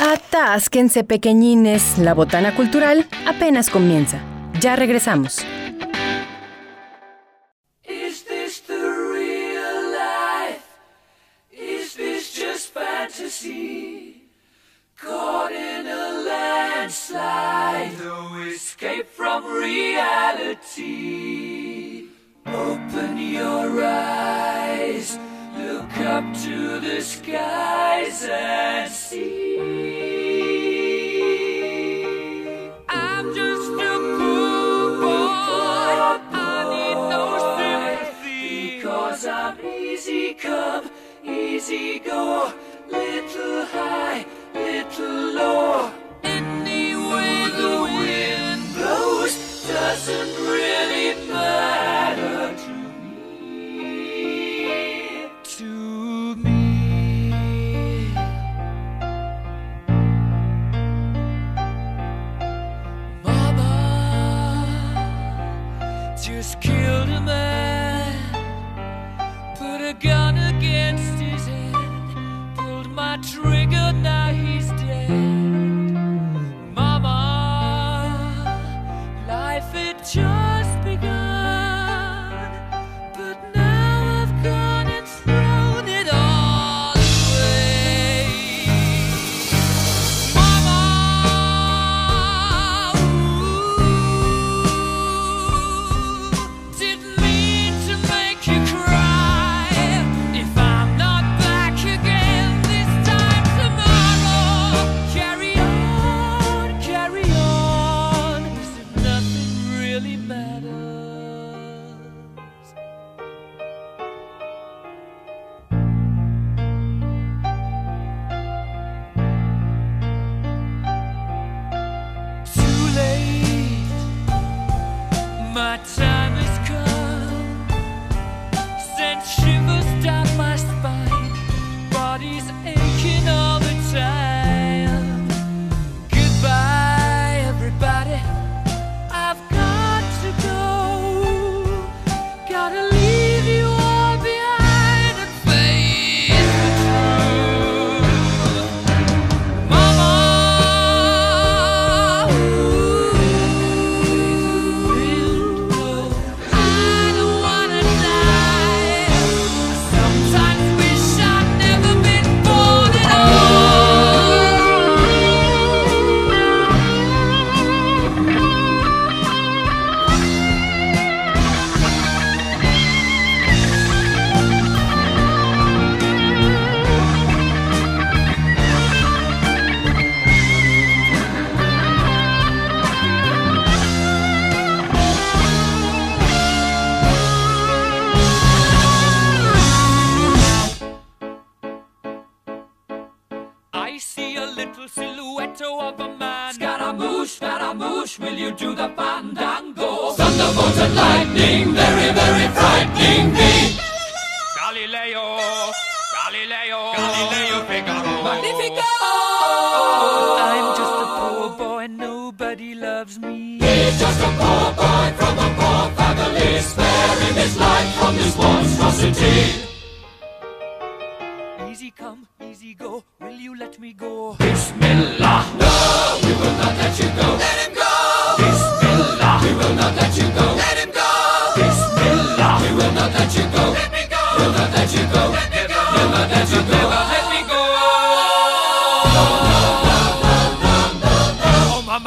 Atásquense pequeñines, la botana cultural apenas comienza. Ya regresamos. Is this the real life? Is this just fantasy? Caught in a landslide, no escape from reality. Open your eyes, up to the skies and see. I'm just a poor boy. I need no sympathy. Because I'm easy come, easy go. Little high, little low. Any way the wind blows doesn't really matter poor family, sparing his life from this monstrosity. Easy come, easy go. Will you let me go? Bismillah. No, we will not let you go. Let him go. Bismillah. We will not let you go. Let him go. Bismillah. We will not let you go. Let me go. We'll not let you go. Let me go. We'll not let you go.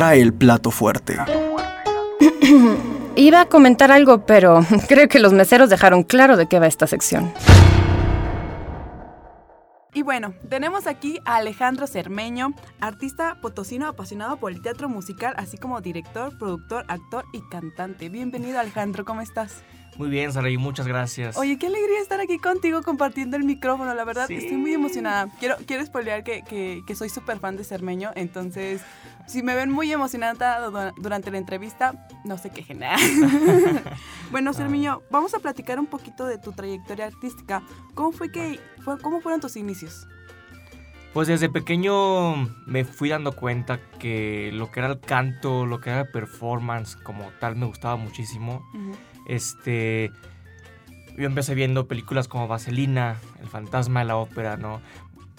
Trae el plato fuerte. Iba a comentar algo, pero creo que los meseros dejaron claro de qué va esta sección. Y bueno, tenemos aquí a Alejandro Cermeño, artista potosino apasionado por el teatro musical, así como director, productor, actor y cantante. Bienvenido Alejandro, ¿cómo estás? Muy bien, Saraí, muchas gracias. Oye, qué alegría estar aquí contigo compartiendo el micrófono, la verdad Sí. estoy muy emocionada. Quiero, quiero spoilear que, que, que soy súper fan de Cermeño, entonces si me ven muy emocionada du- durante la entrevista, no se quejen. bueno, Cermeño, vamos a platicar un poquito de tu trayectoria artística. ¿Cómo fue que, fue, cómo fueron tus inicios? Pues desde pequeño me fui dando cuenta que lo que era el canto, lo que era el performance como tal me gustaba muchísimo. Este, yo empecé viendo películas como Vaselina, El fantasma de la ópera, ¿no?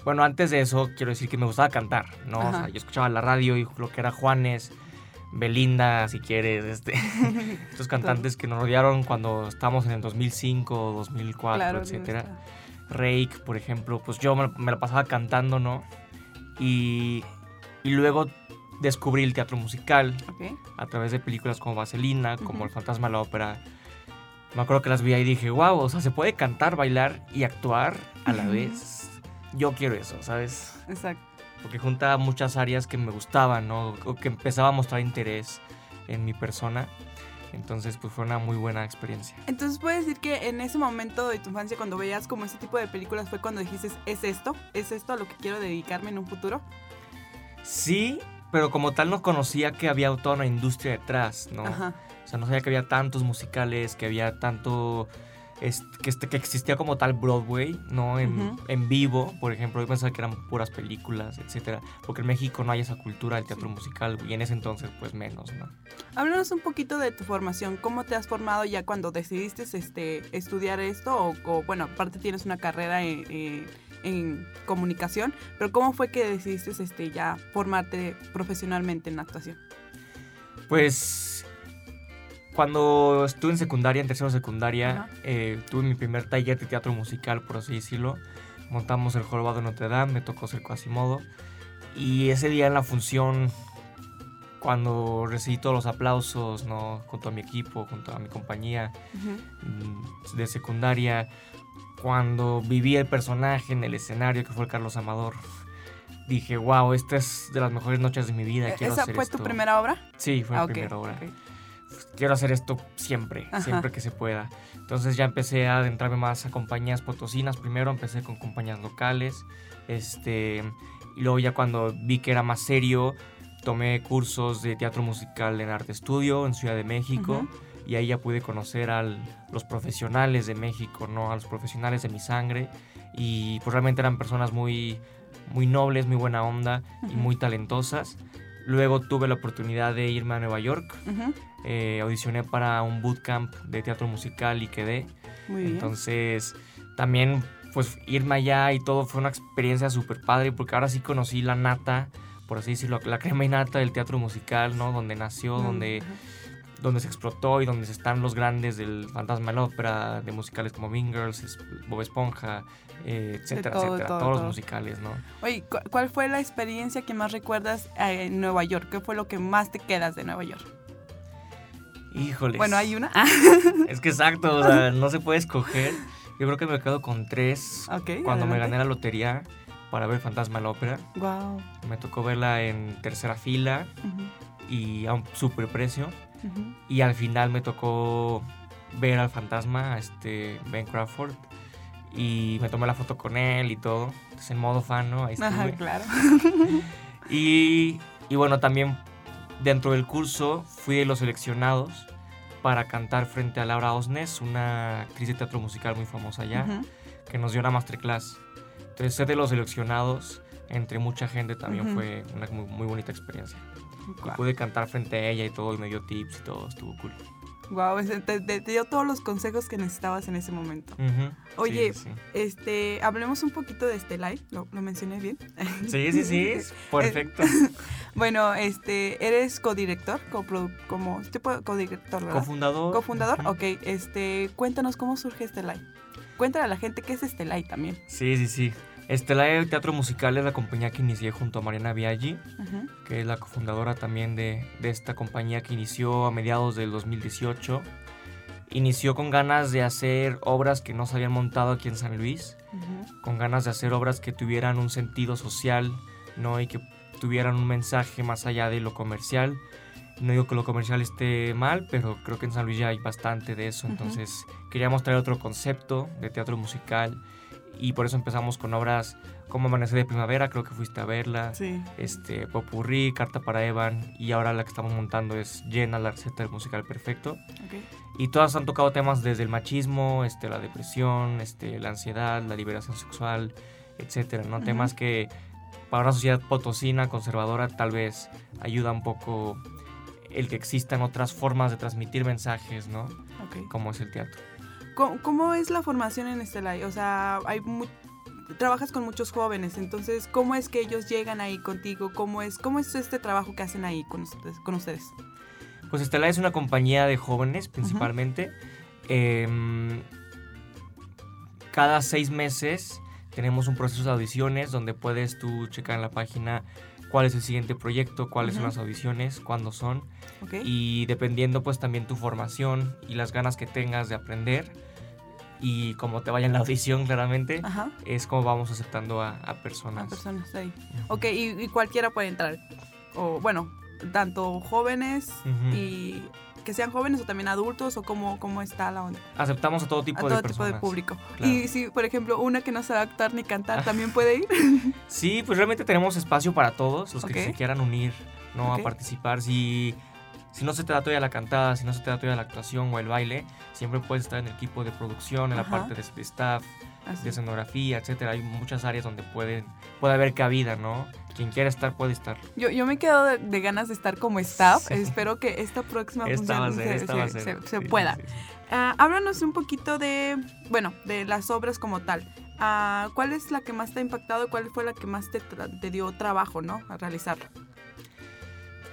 Bueno, antes de eso quiero decir que me gustaba cantar, ¿no? O sea, yo escuchaba la radio y lo que era Juanes, Belinda, si quieres, este, estos cantantes que nos rodearon cuando estábamos en el 2005, 2004, Claro, etcétera. Rake, por ejemplo, pues yo me, me la pasaba cantando, ¿no? Y, y luego descubrí el teatro musical a través de películas como Vaselina, como. El fantasma de la ópera. Me acuerdo que las vi ahí y dije, wow, o sea, se puede cantar, bailar y actuar a la vez. Yo quiero eso, ¿sabes? Exacto. Porque junta muchas áreas que me gustaban, ¿no? O que empezaba a mostrar interés en mi persona. Entonces, pues fue una muy buena experiencia. Entonces puedes decir que en ese momento de tu infancia, cuando veías como ese tipo de películas, fue cuando dijiste, ¿es esto? ¿Es esto a lo que quiero dedicarme en un futuro? Sí, pero como tal no conocía que había toda una industria detrás, ¿no? Ajá. O sea, no sabía que había tantos musicales, que había tanto... es- que, este, que existía como tal Broadway, ¿no? En, en vivo, por ejemplo. Yo pensaba que eran puras películas, etcétera. Porque en México no hay esa cultura del teatro Sí. musical, y en ese entonces, pues menos, ¿no? Háblanos un poquito de tu formación. ¿Cómo te has formado ya cuando decidiste este, estudiar esto? O, o, bueno, aparte tienes una carrera en, en- en comunicación, pero ¿cómo fue que decidiste este, ya formarte profesionalmente en la actuación? Pues cuando estuve en secundaria, en tercero secundaria, eh, tuve mi primer taller de teatro musical, por así decirlo. Montamos el jorobado de Notre Dame, me tocó ser Quasimodo. Y ese día en la función, cuando recibí todos los aplausos, ¿no? Junto a mi equipo, junto a mi compañía mm, de secundaria, cuando viví el personaje en el escenario que fue el Carlos Amador, dije, wow, esta es de las mejores noches de mi vida. Quiero Eh, ¿Esa hacer fue esto". tu primera obra? Sí, fue Ah, mi ok, primera obra. Quiero hacer esto siempre, Ajá. siempre que se pueda. Entonces ya empecé a adentrarme más a compañías potosinas. Primero empecé con compañías locales. Este, y luego ya cuando vi que era más serio, tomé cursos de teatro musical en Arte Estudio en Ciudad de México. Y ahí ya pude conocer a los profesionales de México, ¿no? A los profesionales de mi sangre. Y pues realmente eran personas muy, muy nobles, muy buena onda y muy talentosas. Luego tuve la oportunidad de irme a Nueva York Ujú. Eh, audicioné para un bootcamp de teatro musical y quedé. Muy bien. Entonces, también, pues, irme allá y todo fue una experiencia súper padre porque ahora sí conocí la nata, por así decirlo, la crema y nata del teatro musical, ¿no? Donde nació, Mm, donde, ajá. donde se explotó y donde están los grandes del Fantasma de la Ópera, de musicales como Mean Girls, Bob Esponja, eh, etcétera, todo, etcétera. todo, todos los musicales, ¿no? Oye, ¿cu- ¿cuál fue la experiencia que más recuerdas eh, en Nueva York? ¿Qué fue lo que más te quedas de Nueva York? Híjoles. Bueno, hay una. Es que exacto, o sea, no se puede escoger. Yo creo que me quedo con tres. ok. Cuando me gané la lotería para ver Fantasma de la Ópera, Wow. me tocó verla en tercera fila y a un super precio. Y al final me tocó ver al fantasma, a este Ben Crawford. Y me tomé la foto con él y todo. Entonces en modo fan, ¿no? Ahí Ajá, estuve. claro. Y, y bueno, también dentro del curso fui de los seleccionados para cantar frente a Laura Osnes, una actriz de teatro musical muy famosa allá, Ujú. que nos dio una masterclass. Entonces ser de los seleccionados entre mucha gente también Ujú. fue una muy, muy bonita experiencia. Guau. pude cantar frente a ella y todo, y me dio tips y todo, estuvo cool. Ese- te, te- dio todos los consejos que necesitabas en ese momento. Ujú. Oye, Sí, sí, Este, hablemos un poquito de este live, lo, lo mencioné bien. sí. Sí, sí, perfecto. Bueno, este, eres codirector, como tipo codirector, ¿verdad? Cofundador. Cofundador, ok, este, cuéntanos cómo surge este live. Cuéntale a la gente qué es este live también. Sí, sí, sí. Estelae Teatro Musical es la compañía que inicié junto a Mariana Biaggi, que es la cofundadora también de, de esta compañía que inició a mediados del 2018. Inició con ganas de hacer obras que no se habían montado aquí en San Luis, con ganas de hacer obras que tuvieran un sentido social, ¿no? Y que tuvieran un mensaje más allá de lo comercial. No digo que lo comercial esté mal, pero creo que en San Luis ya hay bastante de eso. Entonces queríamos traer otro concepto de teatro musical y por eso empezamos con obras como Amanecer de Primavera, creo que fuiste a verla, Sí. este, Popurrí, Carta para Evan y ahora la que estamos montando es Llena, la receta del musical perfecto. Ok. Y todas han tocado temas desde el machismo, este, la depresión, este, la ansiedad, la liberación sexual, etcétera, ¿no? Ujú. Temas que para una sociedad potosina, conservadora, tal vez ayuda un poco el que existan otras formas de transmitir mensajes, ¿no? Como es el teatro. ¿Cómo, cómo es la formación en Estelay? O sea, hay trabajas con muchos jóvenes, entonces, ¿cómo es que ellos llegan ahí contigo? ¿Cómo es, cómo es este trabajo que hacen ahí con ustedes? Con ustedes? Pues Estela es una compañía de jóvenes principalmente. Em, cada seis meses tenemos un proceso de audiciones donde puedes tú checar en la página cuál es el siguiente proyecto, cuáles son las audiciones, cuándo son. ¿Ok? Y dependiendo pues también tu formación y las ganas que tengas de aprender y cómo te vaya en la audición claramente, Ajá. es como vamos aceptando a, a A personas. personas ahí. Ujú. Ok, y, y cualquiera puede entrar. O bueno, tanto jóvenes y que sean jóvenes o también adultos o cómo, cómo está la onda. Aceptamos a todo tipo a de todo tipo de público. claro. Y si, por ejemplo, una que no sabe actuar ni cantar, ¿también puede ir? Sí, pues realmente tenemos espacio para todos los que se quieran unir, ¿no? A participar. Si, si no se te da todavía la cantada, si no se te da todavía la actuación o el baile, siempre puedes estar en el equipo de producción, en Ajá. la parte de, de staff, Así. de escenografía, etcétera. Hay muchas áreas donde pueden, puede haber cabida, ¿no? Quien quiera estar puede estar. Yo, yo me he quedado de, de ganas de estar como staff. Sí. Espero que esta próxima Esta función ser, se, esta va a se- ser. se- se Sí, sí, pueda. sí. Ah, háblanos un poquito de, bueno, de las obras como tal. Ah, ¿Cuál es la que más te ha impactado cuál fue la que más te, dio trabajo, ¿no? A realizarla.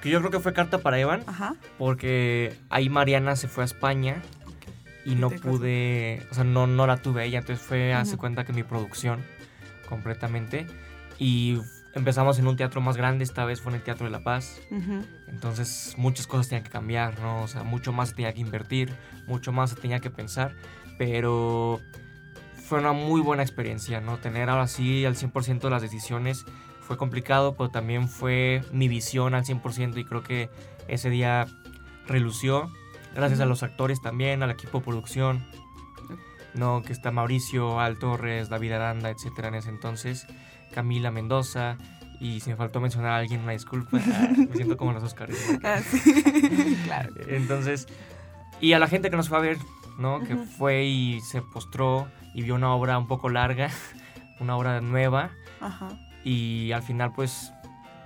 Que yo creo que fue carta para Evan, Ajá. porque ahí Mariana se fue a España y no pude, o sea, no, no la tuve ella, entonces fue, hace cuenta que mi producción completamente. Y empezamos en un teatro más grande, esta vez fue en el Teatro de la Paz, Ujú. entonces muchas cosas tenían que cambiar, ¿no? O sea, mucho más se tenía que invertir, mucho más se tenía que pensar, pero fue una muy buena experiencia, ¿no? Tener ahora sí al 100% las decisiones fue complicado, pero también fue mi visión al 100% y creo que ese día relució. Gracias a Ujú. los actores también, al equipo de producción, ¿no? Que está Mauricio, Al Torres, David Aranda, etcétera en ese entonces, Camila Mendoza. Y si me faltó mencionar a alguien, una disculpa. Ah, me siento como en los Oscars. ¿no? Ah, sí. claro. Entonces, y a la gente que nos fue a ver, ¿no? Que fue y se postró y vio una obra un poco larga, una obra nueva, Ajá. y al final, pues,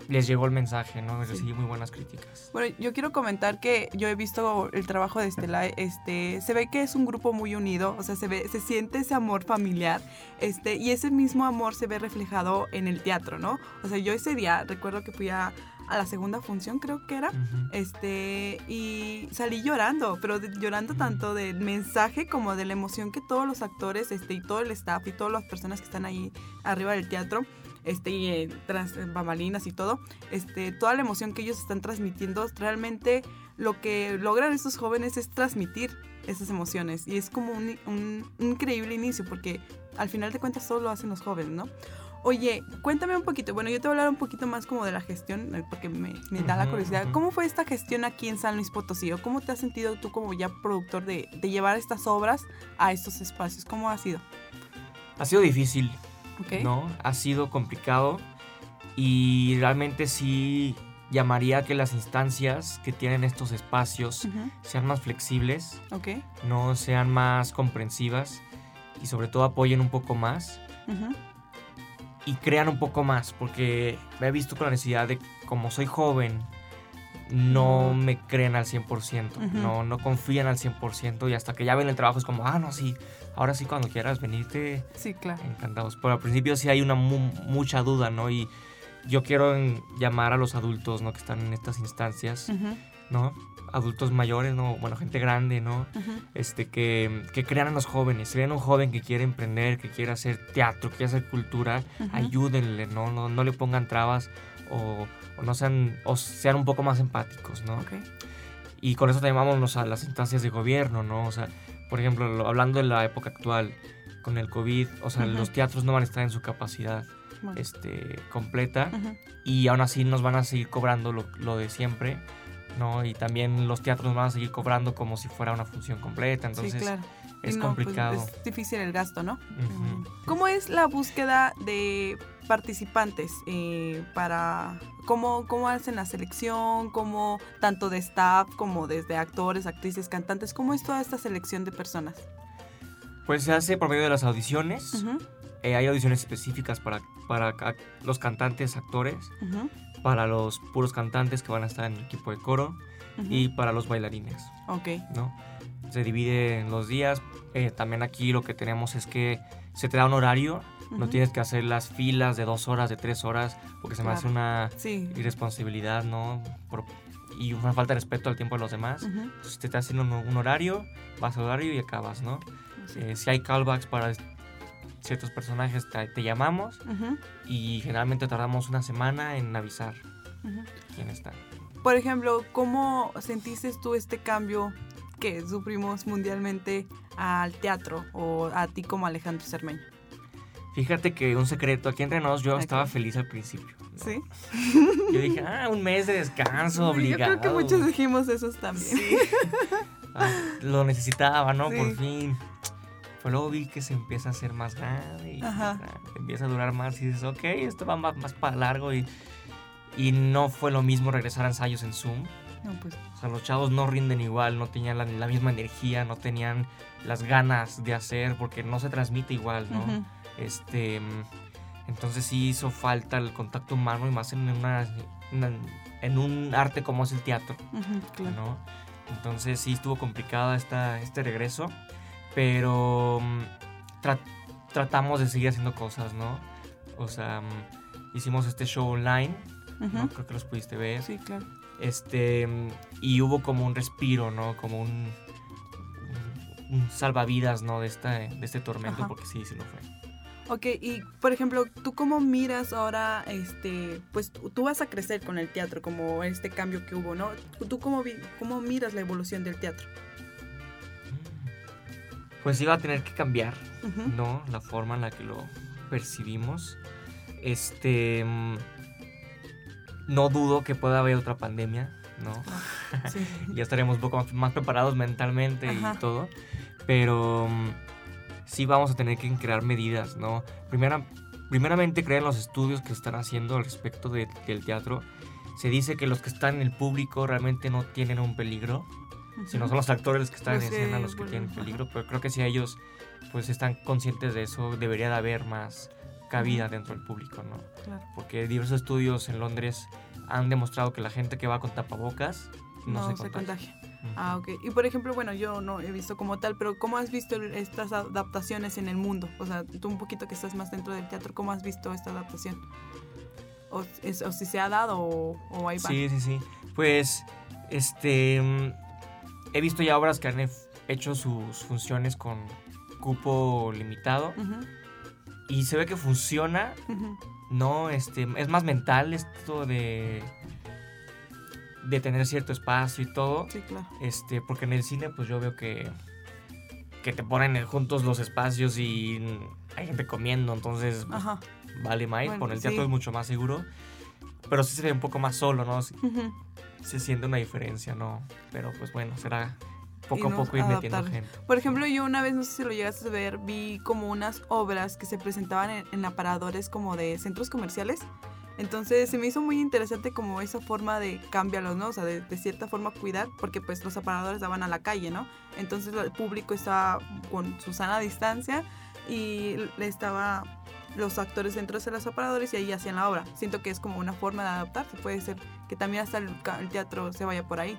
les llegó el mensaje, ¿no? Sí. Recibí muy buenas críticas. Bueno, yo quiero comentar que yo he visto el trabajo de Estela, este, se ve que es un grupo muy unido, o sea, se ve, se siente ese amor familiar, este, y ese mismo amor se ve reflejado en el teatro, ¿no? O sea, yo ese día recuerdo que fui a, a la segunda función, creo que era, este, y salí llorando, pero de- llorando tanto del mensaje como de la emoción que todos los actores, este, y todo el staff y todas las personas que están ahí arriba del teatro, este, y eh, tras en bambalinas y todo, este, toda la emoción que ellos están transmitiendo, realmente lo que logran estos jóvenes es transmitir esas emociones y es como un, un- un increíble inicio porque al final de cuentas todo lo hacen los jóvenes, ¿no? Oye, cuéntame un poquito, bueno, yo te voy a hablar un poquito más como de la gestión, eh, porque me, me da la curiosidad. ¿Cómo fue esta gestión aquí en San Luis Potosí? ¿O cómo te has sentido tú como ya productor de, de llevar estas obras a estos espacios? ¿Cómo ha sido? Ha sido difícil, ¿no? Ha sido complicado y realmente sí llamaría a que las instancias que tienen estos espacios sean más flexibles, ¿Ok? no sean más comprensivas y sobre todo apoyen un poco más. y crean un poco más, porque me he visto con la necesidad de, como soy joven, no me creen al 100%, Ujú. no, no confían al 100% y hasta que ya ven el trabajo es como, ah, no, sí, ahora sí cuando quieras venirte, Sí, claro. encantados. Pero al principio sí hay una mu- mucha duda, ¿no? Y yo quiero llamar a los adultos, ¿no? Que están en estas instancias, ¿no? Adultos mayores, ¿no? Bueno, gente grande, ¿no? Este, que, que crean a los jóvenes. Si ven un joven que quiere emprender, que quiere hacer teatro, que quiere hacer cultura, ayúdenle, ¿no? ¿no? No le pongan trabas o, o no sean, o sean un poco más empáticos, ¿no? Ok. Y con eso también vámonos a las instancias de gobierno, ¿no? O sea, por ejemplo, lo- hablando de la época actual, con el COVID, o sea, los teatros no van a estar en su capacidad Bueno. este, completa y aún así nos van a seguir cobrando lo, lo de siempre, ¿no? Y también los teatros nos van a seguir cobrando como si fuera una función completa, entonces sí, claro. Es pues, complicado. es difícil el gasto, ¿no? ¿Cómo es la búsqueda de participantes eh, para cómo, cómo hacen la selección, cómo tanto de staff como desde actores, actrices, cantantes, cómo es toda esta selección de personas? Pues se hace por medio de las audiciones, Eh, hay audiciones específicas para, para los cantantes, actores, para los puros cantantes que van a estar en el equipo de coro y para los bailarines. Ok, ¿no? Se divide en los días. Eh, también aquí lo que tenemos es que se te da un horario. No Ujú. tienes que hacer las filas de dos horas, de tres horas, porque se me hace Claro. una sí. irresponsabilidad, ¿no? Por- y una falta de respeto al tiempo de los demás. Ujú, Entonces te está haciendo un, un horario, vas al horario y acabas, ¿no? sí. Eh, si hay callbacks para ciertos personajes, te, te llamamos Ujú, y generalmente tardamos una semana en avisar quién está. Por ejemplo, ¿cómo sentiste tú este cambio que sufrimos mundialmente al teatro o a ti como Alejandro Cermeño? Fíjate que un secreto, aquí entre nos yo Ok. estaba feliz al principio. ¿no? ¿Sí? Yo dije, ah, un mes de descanso Yo obligado. creo que muchos dijimos esos también. Ah, lo necesitaba, ¿no? Sí. Por fin. Pues luego vi que se empieza a hacer más grande y Ajá. empieza a durar más y dices, ok, esto va más, más para largo y, y no fue lo mismo regresar a ensayos en Zoom. No, pues, O sea, los chavos no rinden igual, no tenían la, la misma energía, no tenían las ganas de hacer porque no se transmite igual, ¿no? Este, entonces sí hizo falta el contacto humano y más en una, una- en un arte como es el teatro. Claro. ¿no? Entonces sí estuvo complicada esta, este regreso, pero mm, tra- tratamos de seguir haciendo cosas, ¿no? O sea, mm, hicimos este show online, ¿no? Creo que los pudiste ver. Sí, claro. Este, y hubo como un respiro, ¿no? Como un, un- un salvavidas, ¿no? De, esta, de este tormento, Ajá. porque sí, sí lo fue. Ok, y por ejemplo, ¿tú cómo miras ahora, este, pues tú vas a crecer con el teatro, como este cambio que hubo, ¿no? ¿Tú cómo, vi- cómo miras la evolución del teatro? Pues iba a tener que cambiar. ¿no? La forma en la que lo percibimos. Este. No dudo que pueda haber otra pandemia, ¿no? Sí. Ya estaremos un poco más, más preparados mentalmente Ajá. y todo. Pero mm, sí vamos a tener que crear medidas, ¿no? Primera, primeramente, creer en los estudios que están haciendo al respecto de- del teatro. Se dice que los que están en el público realmente no tienen un peligro, sino son los actores los que están Los en escena los que tienen peligro, pero creo que si ellos pues están conscientes de eso, debería de haber más cabida dentro del público, ¿no? Claro. Porque diversos estudios en Londres han demostrado que la gente que va con tapabocas no, No, se se contagia. contagia. Ah, ok. Y por ejemplo, bueno, yo no he visto como tal, pero ¿cómo has visto estas adaptaciones en el mundo? O sea, tú un poquito que estás más dentro del teatro, ¿cómo has visto esta adaptación? O, es- o si se ha dado o, o va. Sí, sí, sí. Pues, este, mm, he visto ya obras que han hecho sus funciones con cupo limitado Ujú, y se ve que funciona. No, este, es más mental esto de de tener cierto espacio y todo, Sí, claro. este, porque en el cine pues yo veo que que te ponen juntos los espacios y hay gente comiendo, entonces pues, Ajá. vale más, Bueno, con el teatro sí. es mucho más seguro, pero sí se ve un poco más solo, ¿no? Se siente una diferencia, ¿no? Pero pues bueno, será poco a poco ir metiendo gente. Por ejemplo, yo una vez, no sé si lo llegaste a ver, vi como unas obras que se presentaban en, en aparadores como de centros comerciales. Entonces se me hizo muy interesante como esa forma de cambiarlos, ¿no? O sea, de, de cierta forma cuidar, porque pues los aparadores daban a la calle, ¿no? Entonces el público estaba con su sana distancia y le estaba los actores dentro de los aparadores y ahí hacían la obra. Siento que es como una forma de adaptarse, puede ser que también hasta el, el teatro se vaya por ahí.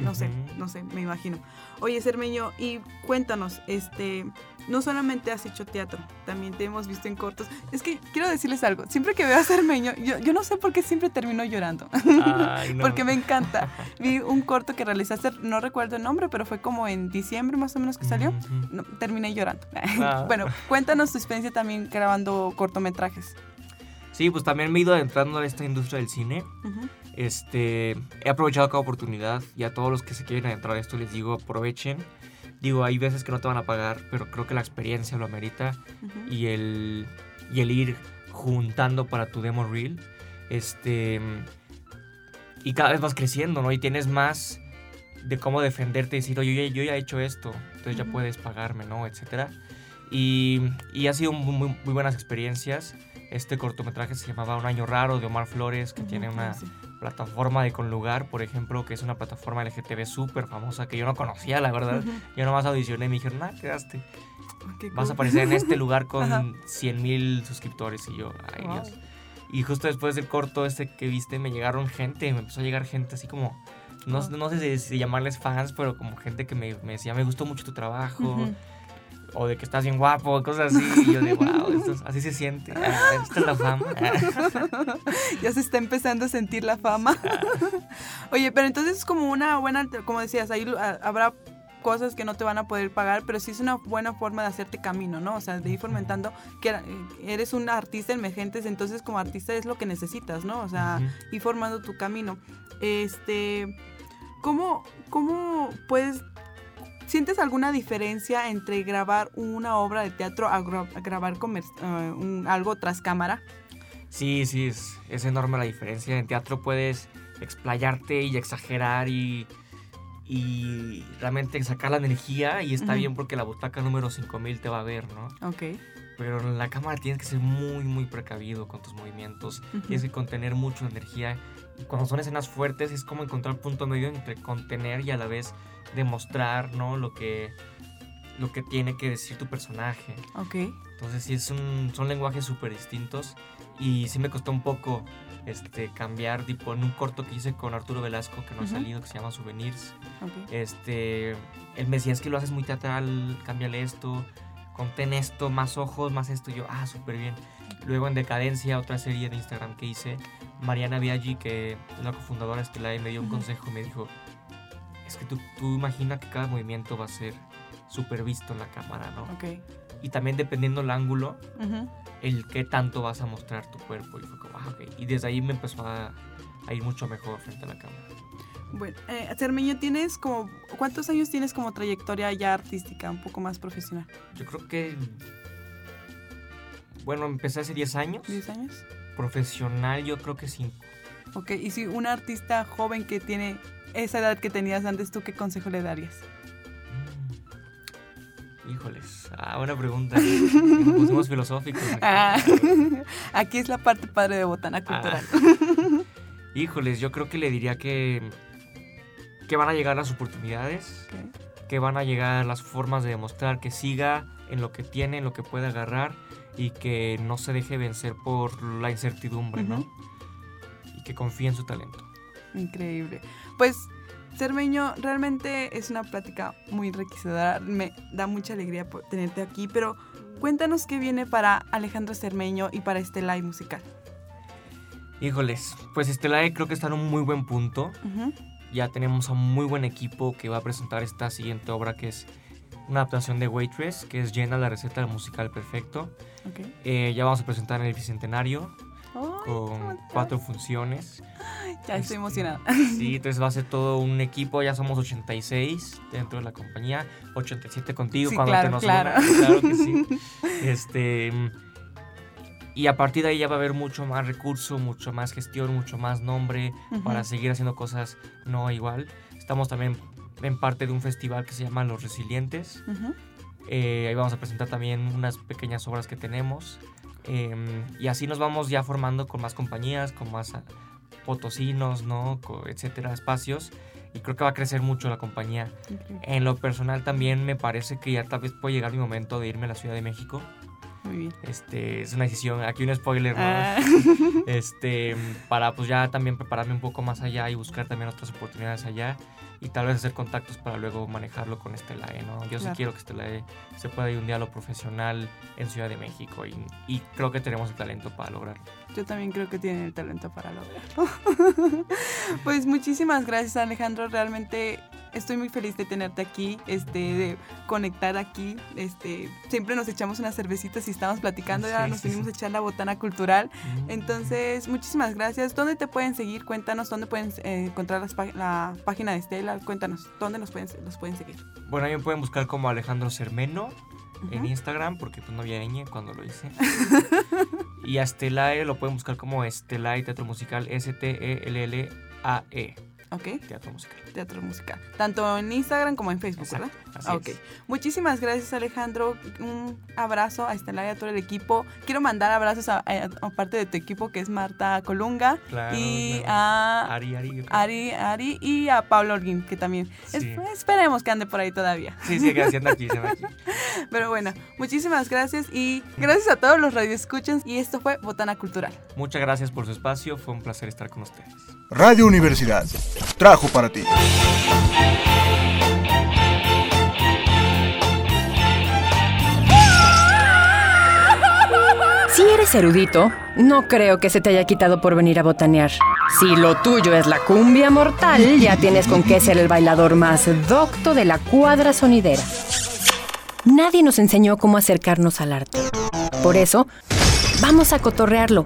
No sé, no sé, me imagino. Oye, Cermeño, y cuéntanos, este, no solamente has hecho teatro, también te hemos visto en cortos. Es que quiero decirles algo, siempre que veo a Cermeño, yo, yo no sé por qué siempre termino llorando, Ay, no. porque me encanta. Vi un corto que realizaste, no recuerdo el nombre, pero fue como en diciembre más o menos que salió. No, terminé llorando. Ah. bueno, cuéntanos tu experiencia también grabando cortometrajes. Sí, pues también me he ido adentrando a esta industria del cine. Este, he aprovechado cada oportunidad y a todos los que se quieren adentrar a esto les digo aprovechen. Digo, hay veces que no te van a pagar, pero creo que la experiencia lo amerita y el, y el ir juntando para tu demo reel. Este, y cada vez vas creciendo, ¿no? Y tienes más de cómo defenderte y decir, oye, yo ya- yo ya he hecho esto, entonces ya puedes pagarme, ¿no? Etcétera. Y, y ha sido muy buenas experiencias. Este cortometraje se llamaba Un Año Raro de Omar Flores, que Ujú, tiene una sí. plataforma de Conlugar, por ejemplo, que es una plataforma LGTB súper famosa que yo no conocía, la verdad. Ujú. Yo nomás audicioné y me dijeron, ah, quedaste. Qué Vas a cool. aparecer en este lugar con 100 mil suscriptores. Y yo, ay Wow. Dios. Y justo después del corto este que viste, me llegaron gente, me empezó a llegar gente así como, no, no sé si, si llamarles fans, pero como gente que me, me decía, me gustó mucho tu trabajo, Ujú. O de que estás bien guapo, cosas así. Y yo de, wow, esto es- así se siente. Ah, esta es la fama. Ah. ya se está empezando a sentir la fama. Oye, pero entonces es como una buena, como decías, ahí habrá cosas que no te van a poder pagar, pero sí es una buena forma de hacerte camino, ¿no? O sea, de ir fomentando que era- eres un artista emergente, entonces como artista es lo que necesitas, ¿no? O sea, Ujú. ir formando tu camino. Este, ¿cómo, cómo puedes, sientes alguna diferencia entre grabar una obra de teatro a, gra- a grabar eh, un- algo tras cámara? Sí, sí, es, es enorme la diferencia. En teatro puedes explayarte y exagerar y, y realmente sacar la energía y está Ujú. bien porque la butaca número 5000 te va a ver, ¿no? Ok. Pero en la cámara tienes que ser muy, muy precavido con tus movimientos. Ujú. Tienes que contener mucho energía. Cuando son escenas fuertes es como encontrar el punto medio entre contener y a la vez demostrar, ¿no? Lo que, lo que tiene que decir tu personaje. Ok. Entonces sí es un, son lenguajes súper distintos y sí me costó un poco este, cambiar, tipo en un corto que hice con Arturo Velasco que no ha Ujú. salido, que se llama Souvenirs. Ok. Este, él me decía, es que lo haces muy teatral, cámbiale esto, contén esto, más ojos, más esto. Y yo, ah, súper bien. Luego en Decadencia, otra serie de Instagram que hice, Mariana Biaggi, que es la cofundadora de Estelae, me dio un Ujú. consejo y me dijo, es que tú, tú imagina que cada movimiento va a ser súper visto en la cámara, ¿no? Ok. Y también dependiendo el ángulo, Ujú. el qué tanto vas a mostrar tu cuerpo. Y fue como, ah, ok. Y desde ahí me empezó a, a ir mucho mejor frente a la cámara. Bueno, eh, Cermeño, tienes como, ¿cuántos años tienes como trayectoria ya artística, un poco más profesional? Yo creo que. Bueno, empecé hace 10 años. ¿10 años? Profesional, yo creo que 5. Ok, y si un artista joven que tiene esa edad que tenías antes, ¿tú qué consejo le darías? Híjoles. Ah, buena pregunta. Nos pusimos filosóficos. Ah, aquí es la parte padre de Botana Cultural. Híjoles, yo creo que le diría que. Que van a llegar las oportunidades. Que van a llegar las formas de demostrar que siga en lo que tiene, en lo que puede agarrar y que no se deje vencer por la incertidumbre, ¿no? Y que confíe en su talento. Increíble. Pues, Cermeño, realmente es una plática muy enriquecedora. Me da mucha alegría por tenerte aquí, pero cuéntanos qué viene para Alejandro Cermeño y para este live musical. Híjoles, pues Estelae creo que está en un muy buen punto. Ya tenemos a un muy buen equipo que va a presentar esta siguiente obra que es una adaptación de Waitress, que es llena la receta del musical perfecto. Ok. Eh, ya vamos a presentar en el Bicentenario con ¿cómo cuatro funciones. Ya estoy Este, emocionada. Sí, entonces va a ser todo un equipo, ya somos 86 dentro de la compañía, 87 contigo Sí, cuando claro, te nos claro. claro que sí. Este, y a partir de ahí ya va a haber mucho más recurso, mucho más gestión, mucho más nombre para Ujú. seguir haciendo cosas no igual. Estamos también en parte de un festival que se llama Los Resilientes. Ujú. Eh, ahí vamos a presentar también unas pequeñas obras que tenemos. Eh, y así nos vamos ya formando con más compañías, con más potosinos, ¿no? Etcétera, espacios. Y creo que va a crecer mucho la compañía. En lo personal también me parece que ya tal vez puede llegar mi momento de irme a la Ciudad de México. Muy bien. Este, es una decisión, aquí un spoiler, ¿no? Ah. Este, para pues ya también prepararme un poco más allá y buscar también otras oportunidades allá y tal vez hacer contactos para luego manejarlo con Estelae, ¿no? Yo sí quiero que Estelae se pueda ir un día a lo profesional en Ciudad de México y, y creo que tenemos el talento para lograrlo. Yo también creo que tienen el talento para lograrlo. pues muchísimas gracias Alejandro, realmente estoy muy feliz de tenerte aquí, este, de conectar aquí, este, siempre nos echamos unas cervecitas y estamos platicando, Sí, nos sí, vinimos sí. a echar la botana cultural. Mm. Entonces, muchísimas gracias. ¿Dónde te pueden seguir? Cuéntanos dónde pueden eh, encontrar las la página de Estela. Cuéntanos, ¿dónde los pueden, los pueden seguir? Bueno, ahí me pueden buscar como Alejandro Cermeno en. Instagram, porque pues no había ñ cuando lo hice. y a Estelae lo pueden buscar como Estelae Teatro Musical, E S-T-E-L-L-A-E, Ok, Teatro Musical. teatro musical. Tanto en Instagram como en Facebook, Exacto, ¿verdad? así ok. es. Muchísimas gracias Alejandro. Un abrazo a Estela y a todo el equipo. Quiero mandar abrazos a, a- a parte de tu equipo que es Marta Colunga Claro, y claro. a Ari, Ari. Ari, Ari y a Pablo Orguín que también. es- Sí. esperemos que ande por ahí todavía. Sí, sí, que haciendo aquí, se anda aquí. Pero bueno, muchísimas gracias y gracias a todos los radioescuchas y esto fue Botana Cultural. Muchas gracias por su espacio, fue un placer estar con ustedes. Radio Universidad trajo para ti. Si eres erudito, no creo que se te haya quitado por venir a botanear. Si lo tuyo es la cumbia mortal, ya tienes con qué ser el bailador más docto de la cuadra sonidera. Nadie nos enseñó cómo acercarnos al arte. Por eso, vamos a cotorrearlo.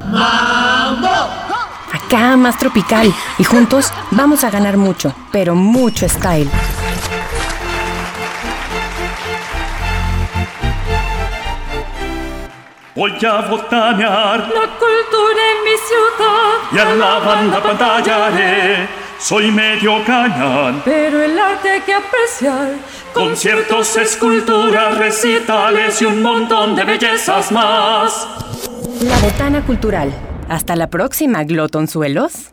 Acá más tropical. Y juntos vamos a ganar mucho, pero mucho style. Voy a botanear La cultura en mi ciudad, y a la banda pantallaré. Soy medio cañón. pero el arte hay que apreciar. Conciertos, esculturas, recitales y un montón de bellezas más. La botana cultural. Hasta la próxima, glotonzuelos.